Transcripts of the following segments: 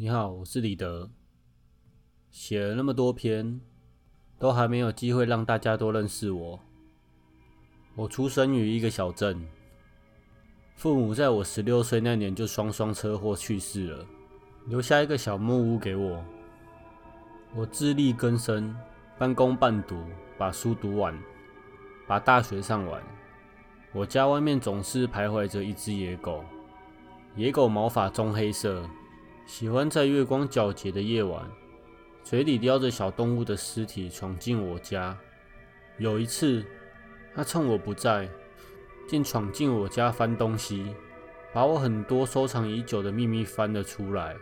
你好，我是李德。写了那么多篇，都还没有机会让大家都认识我。我出生于一个小镇，父母在我十六岁那年就双双车祸去世了，留下一个小木屋给我。我自力更生，半工半读，把书读完，把大学上完。我家外面总是徘徊着一只野狗，野狗毛发棕黑色。喜欢在月光皎洁的夜晚，嘴里叼着小动物的尸体闯进我家。有一次，他趁我不在，竟闯进我家翻东西，把我很多收藏已久的秘密翻了出来。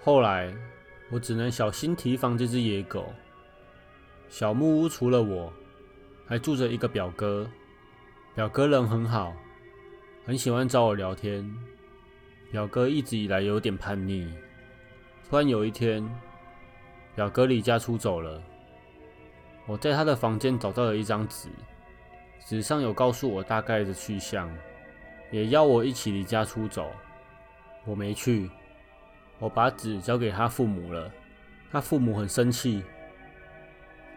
后来，我只能小心提防这只野狗。小木屋除了我，还住着一个表哥。表哥人很好，很喜欢找我聊天。表哥一直以来有点叛逆，突然有一天，表哥离家出走了。我在他的房间找到了一张纸，纸上有告诉我大概的去向，也要我一起离家出走。我没去，我把纸交给他父母了。他父母很生气，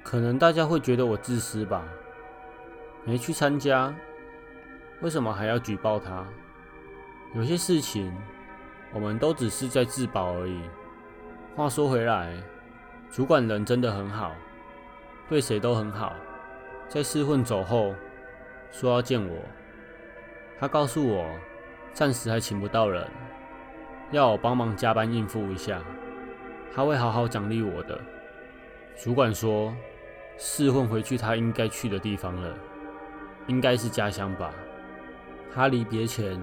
可能大家会觉得我自私吧，没去参加，为什么还要举报他？有些事情，我们都只是在自保而已。话说回来，主管人真的很好，对谁都很好。在四混走后，说要见我，他告诉我，暂时还请不到人，要我帮忙加班应付一下，他会好好奖励我的。主管说，四混回去他应该去的地方了，应该是家乡吧。他离别前。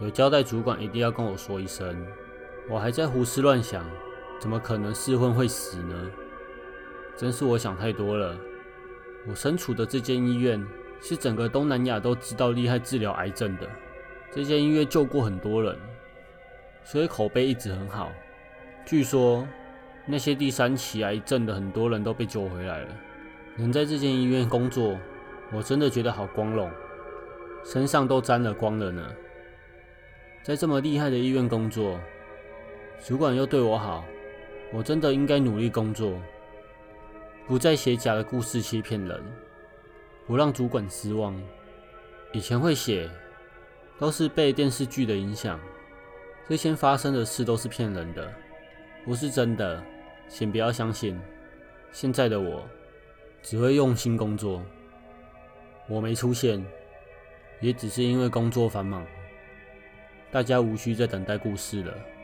有交代主管一定要跟我说一声，我还在胡思乱想，怎么可能试混会死呢？真是我想太多了。我身处的这间医院是整个东南亚都知道厉害治疗癌症的，这间医院救过很多人，所以口碑一直很好。据说那些第三期癌症的很多人都被救回来了。能在这间医院工作，我真的觉得好光荣，身上都沾了光了呢。在这么厉害的医院工作，主管又对我好，我真的应该努力工作，不再写假的故事欺骗人，不让主管失望。以前会写，都是被电视剧的影响，这些发生的事都是骗人的，不是真的，请不要相信。现在的我，只会用心工作。我没出现，也只是因为工作繁忙。大家无需再等待故事了。